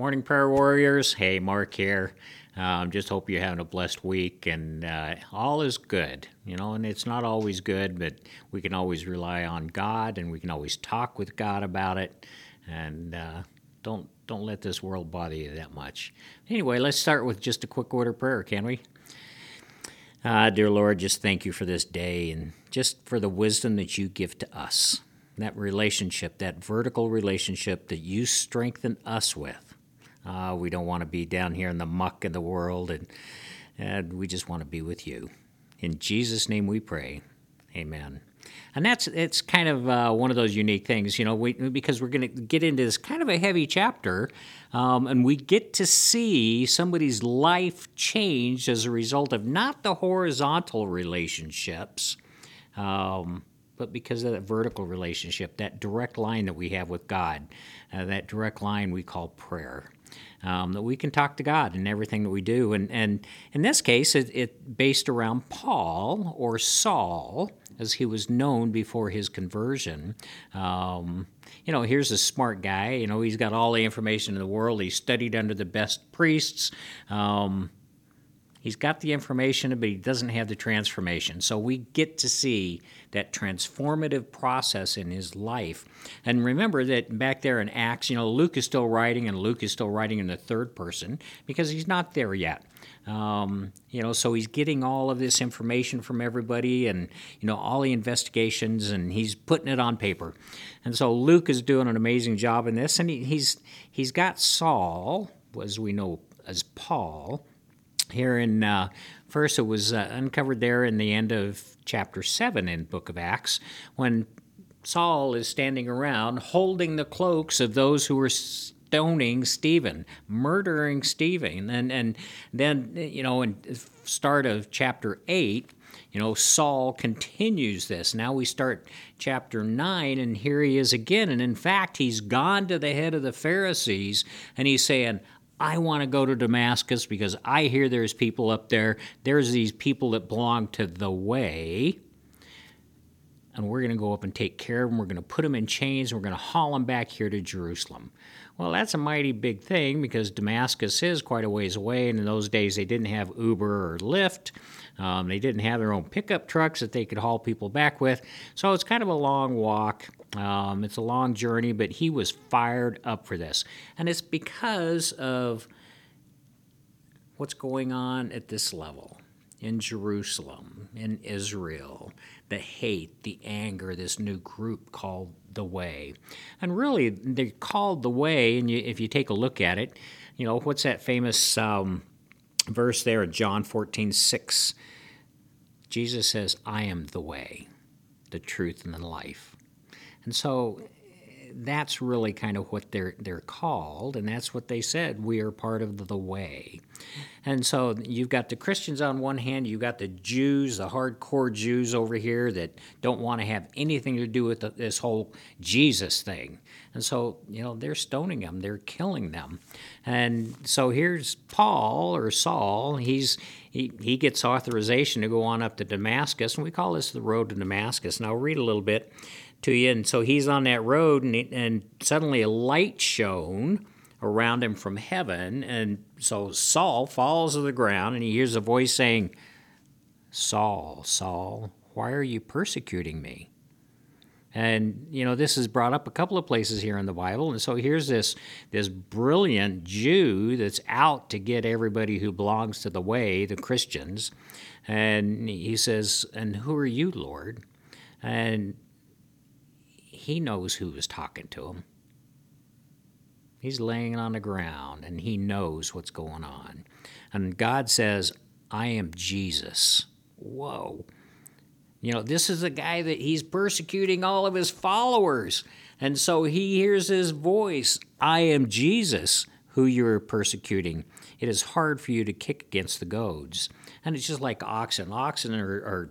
Morning, prayer warriors. Hey, Mark here. Um, just hope you're having a blessed week and uh, all is good. You know, and it's not always good, but we can always rely on God and we can always talk with God about it. And uh, don't don't let this world bother you that much. Anyway, let's start with just a quick order prayer, can we? Uh, dear Lord, just thank you for this day and just for the wisdom that you give to us. That relationship, that vertical relationship that you strengthen us with. Uh, we don't want to be down here in the muck of the world, and, and we just want to be with you. In Jesus' name we pray. Amen. And that's it's kind of uh, one of those unique things, you know, we, because we're going to get into this kind of a heavy chapter, um, and we get to see somebody's life changed as a result of not the horizontal relationships, um, but because of that vertical relationship, that direct line that we have with God, uh, that direct line we call prayer. Um, that we can talk to God in everything that we do. And, and in this case, it, it based around Paul or Saul, as he was known before his conversion. Um, you know, here's a smart guy. You know, he's got all the information in the world. He studied under the best priests. Um, He's got the information, but he doesn't have the transformation. So we get to see that transformative process in his life. And remember that back there in Acts, you know, Luke is still writing, and Luke is still writing in the third person because he's not there yet. Um, you know, so he's getting all of this information from everybody and, you know, all the investigations, and he's putting it on paper. And so Luke is doing an amazing job in this, and he, he's he's got Saul, as we know as Paul here in uh, first it was uh, uncovered there in the end of chapter 7 in book of acts when saul is standing around holding the cloaks of those who were stoning stephen murdering stephen. And, and then you know in start of chapter 8 you know saul continues this. Now we start chapter 9 and here he is again. And in fact he's gone to the head of the pharisees and he's saying I want to go to Damascus because I hear there's people up there. There's these people that belong to the way. And we're going to go up and take care of them. We're going to put them in chains. And we're going to haul them back here to Jerusalem. Well, that's a mighty big thing because Damascus is quite a ways away. And in those days, they didn't have Uber or Lyft. Um, they didn't have their own pickup trucks that they could haul people back with. So it's kind of a long walk. Um, it's a long journey, but he was fired up for this. And it's because of what's going on at this level in Jerusalem, in Israel, the hate, the anger, this new group called the Way. And really, they're called the Way, and you, if you take a look at it, you know, what's that famous um, verse there in John 14 6? Jesus says, I am the way, the truth, and the life. And so eh, that's really kind of what they're they're called, and that's what they said. We are part of the way. And so you've got the Christians on one hand, you've got the Jews, the hardcore Jews over here that don't want to have anything to do with the, this whole Jesus thing. And so, you know, they're stoning them, they're killing them. And so here's Paul or Saul. He's he, he gets authorization to go on up to Damascus, and we call this the road to Damascus. I'll read a little bit to you. And so he's on that road, and, and suddenly a light shone around him from heaven. And so Saul falls to the ground, and he hears a voice saying, Saul, Saul, why are you persecuting me? And you know this is brought up a couple of places here in the Bible, and so here's this this brilliant Jew that's out to get everybody who belongs to the way, the Christians, and he says, "And who are you, Lord?" And he knows who is talking to him. He's laying on the ground and he knows what's going on. And God says, I am Jesus. Whoa. You know, this is a guy that he's persecuting all of his followers. And so he hears his voice I am Jesus, who you're persecuting. It is hard for you to kick against the goads. And it's just like oxen. Oxen are, are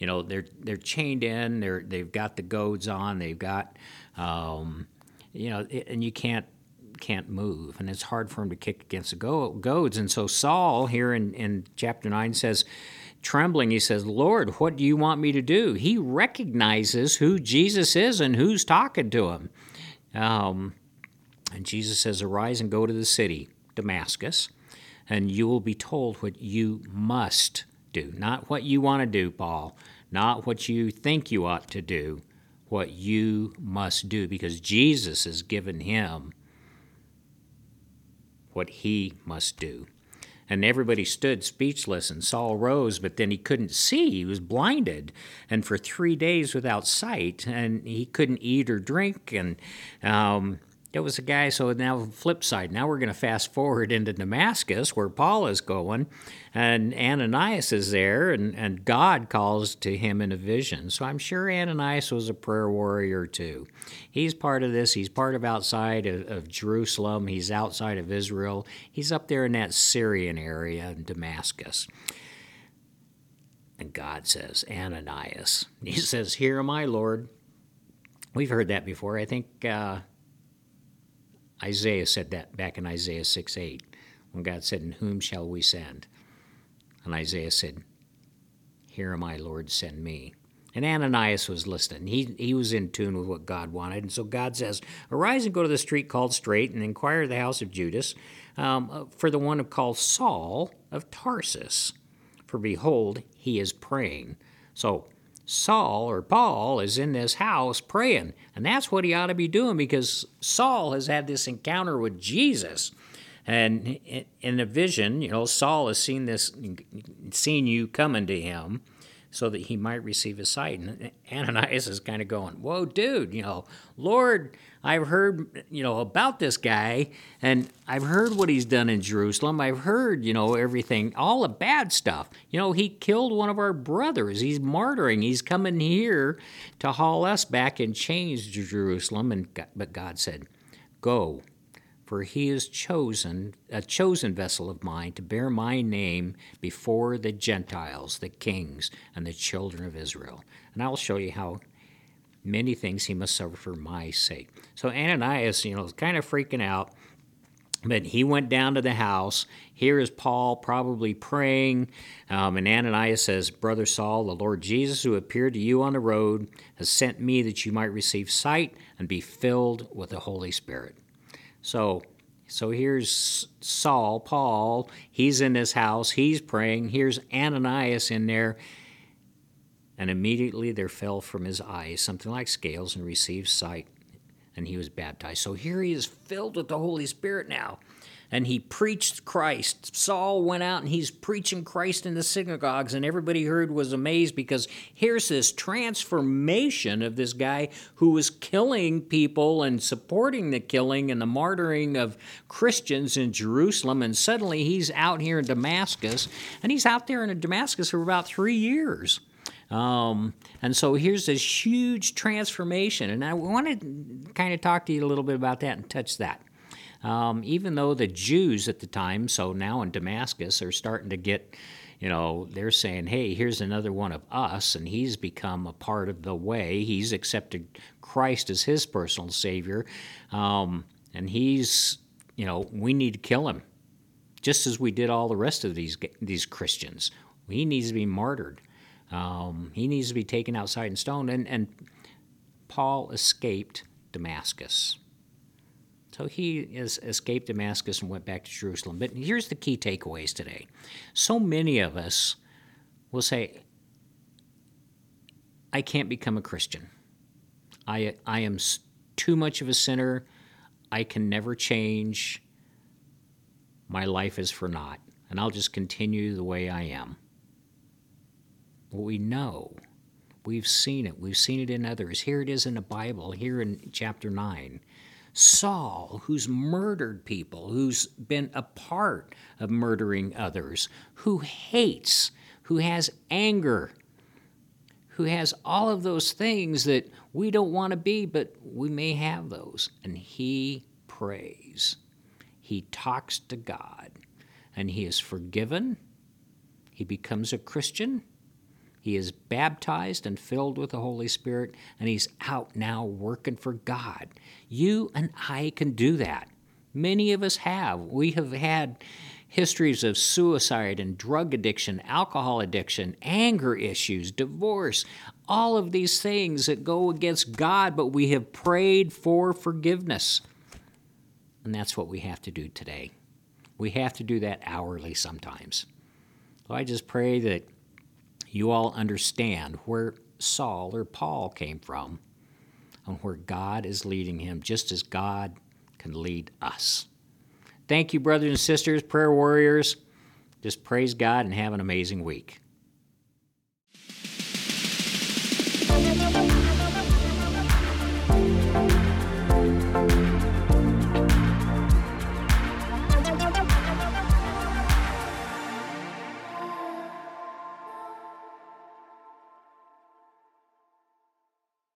you know they're they're chained in they're they've got the goads on they've got um, you know and you can't can't move and it's hard for him to kick against the go- goads and so saul here in, in chapter 9 says trembling he says lord what do you want me to do he recognizes who jesus is and who's talking to him um, And Jesus says, Arise and go to the city, Damascus, and you will be told what you must do. Not what you want to do, Paul, not what you think you ought to do, what you must do, because Jesus has given him what he must do. And everybody stood speechless, and Saul rose, but then he couldn't see. He was blinded, and for three days without sight, and he couldn't eat or drink. And um, there was a guy, so now flip side. Now we're going to fast forward into Damascus, where Paul is going, and Ananias is there, and, and God calls to him in a vision. So I'm sure Ananias was a prayer warrior too. He's part of this. He's part of outside of, of Jerusalem. He's outside of Israel. He's up there in that Syrian area in Damascus. And God says, Ananias. He says, Here am I, Lord. We've heard that before. I think uh, Isaiah said that back in Isaiah 6 8, when God said, In whom shall we send? And Isaiah said, Here am I, Lord, send me. And Ananias was listening. He, he was in tune with what God wanted. And so God says, Arise and go to the street called Straight and inquire of the house of Judas um, for the one called Saul of Tarsus. For behold, he is praying. So Saul or Paul is in this house praying. And that's what he ought to be doing because Saul has had this encounter with Jesus. And in a vision, you know, Saul has seen this, seen you coming to him so that he might receive his sight. And Ananias is kind of going, Whoa, dude, you know, Lord, I've heard, you know, about this guy, and I've heard what he's done in Jerusalem. I've heard, you know, everything, all the bad stuff. You know, he killed one of our brothers. He's martyring. He's coming here to haul us back chains to Jerusalem. And but God said, Go for he is chosen, a chosen vessel of mine to bear my name before the Gentiles, the kings, and the children of Israel. And I'll show you how many things he must suffer for my sake. So Ananias, you know, is kind of freaking out. But he went down to the house. Here is Paul probably praying. Um, and Ananias says, Brother Saul, the Lord Jesus, who appeared to you on the road, has sent me that you might receive sight and be filled with the Holy Spirit. So, so here's Saul, Paul. He's in this house. He's praying. Here's Ananias in there. And immediately there fell from his eyes something like scales and received sight. And he was baptized. So here he is filled with the Holy Spirit now and he preached Christ. Saul went out and he's preaching Christ in the synagogues, and everybody heard was amazed because here's this transformation of this guy who was killing people and supporting the killing and the martyring of Christians in Jerusalem, and suddenly he's out here in Damascus, and he's out there in Damascus for about three years. Um, and so here's this huge transformation, and I want to kind of talk to you a little bit about that and touch that. Um, even though the Jews at the time, so now in Damascus, are starting to get, you know, they're saying, hey, here's another one of us, and he's become a part of the way. He's accepted Christ as his personal Savior. Um, and he's, you know, we need to kill him, just as we did all the rest of these, these Christians. He needs to be martyred. Um, he needs to be taken outside and stoned. And, and Paul escaped Damascus. So he is, escaped Damascus and went back to Jerusalem. But here's the key takeaways today. So many of us will say, I can't become a Christian. I, I am too much of a sinner. I can never change. My life is for naught, and I'll just continue the way I am. We know. We've seen it. We've seen it in others. Here it is in the Bible, here in chapter 9. Saul, who's murdered people, who's been a part of murdering others, who hates, who has anger, who has all of those things that we don't want to be, but we may have those. And he prays. He talks to God, and he is forgiven. He becomes a Christian he is baptized and filled with the Holy Spirit, and he's out now working for God. You and I can do that. Many of us have. We have had histories of suicide and drug addiction, alcohol addiction, anger issues, divorce, all of these things that go against God, but we have prayed for forgiveness. And that's what we have to do today. We have to do that hourly sometimes. So I just pray that you all understand where Saul or Paul came from and where God is leading him, just as God can lead us. Thank you, brothers and sisters, prayer warriors. Just praise God and have an amazing week.